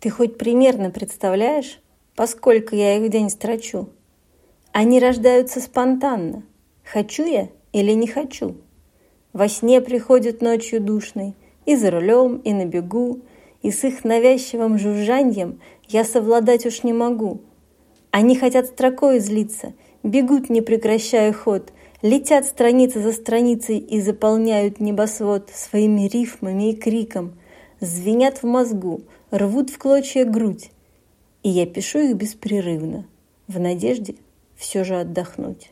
Ты хоть примерно представляешь, поскольку я их в день строчу? Они рождаются спонтанно. Хочу я или не хочу? Во сне приходят ночью душной, и за рулем, и на бегу, и с их навязчивым жужжанием я совладать уж не могу. Они хотят строкой злиться, бегут, не прекращая ход, летят страницы за страницей и заполняют небосвод своими рифмами и криком, звенят в мозгу, рвут в клочья грудь. И я пишу их беспрерывно, в надежде все же отдохнуть.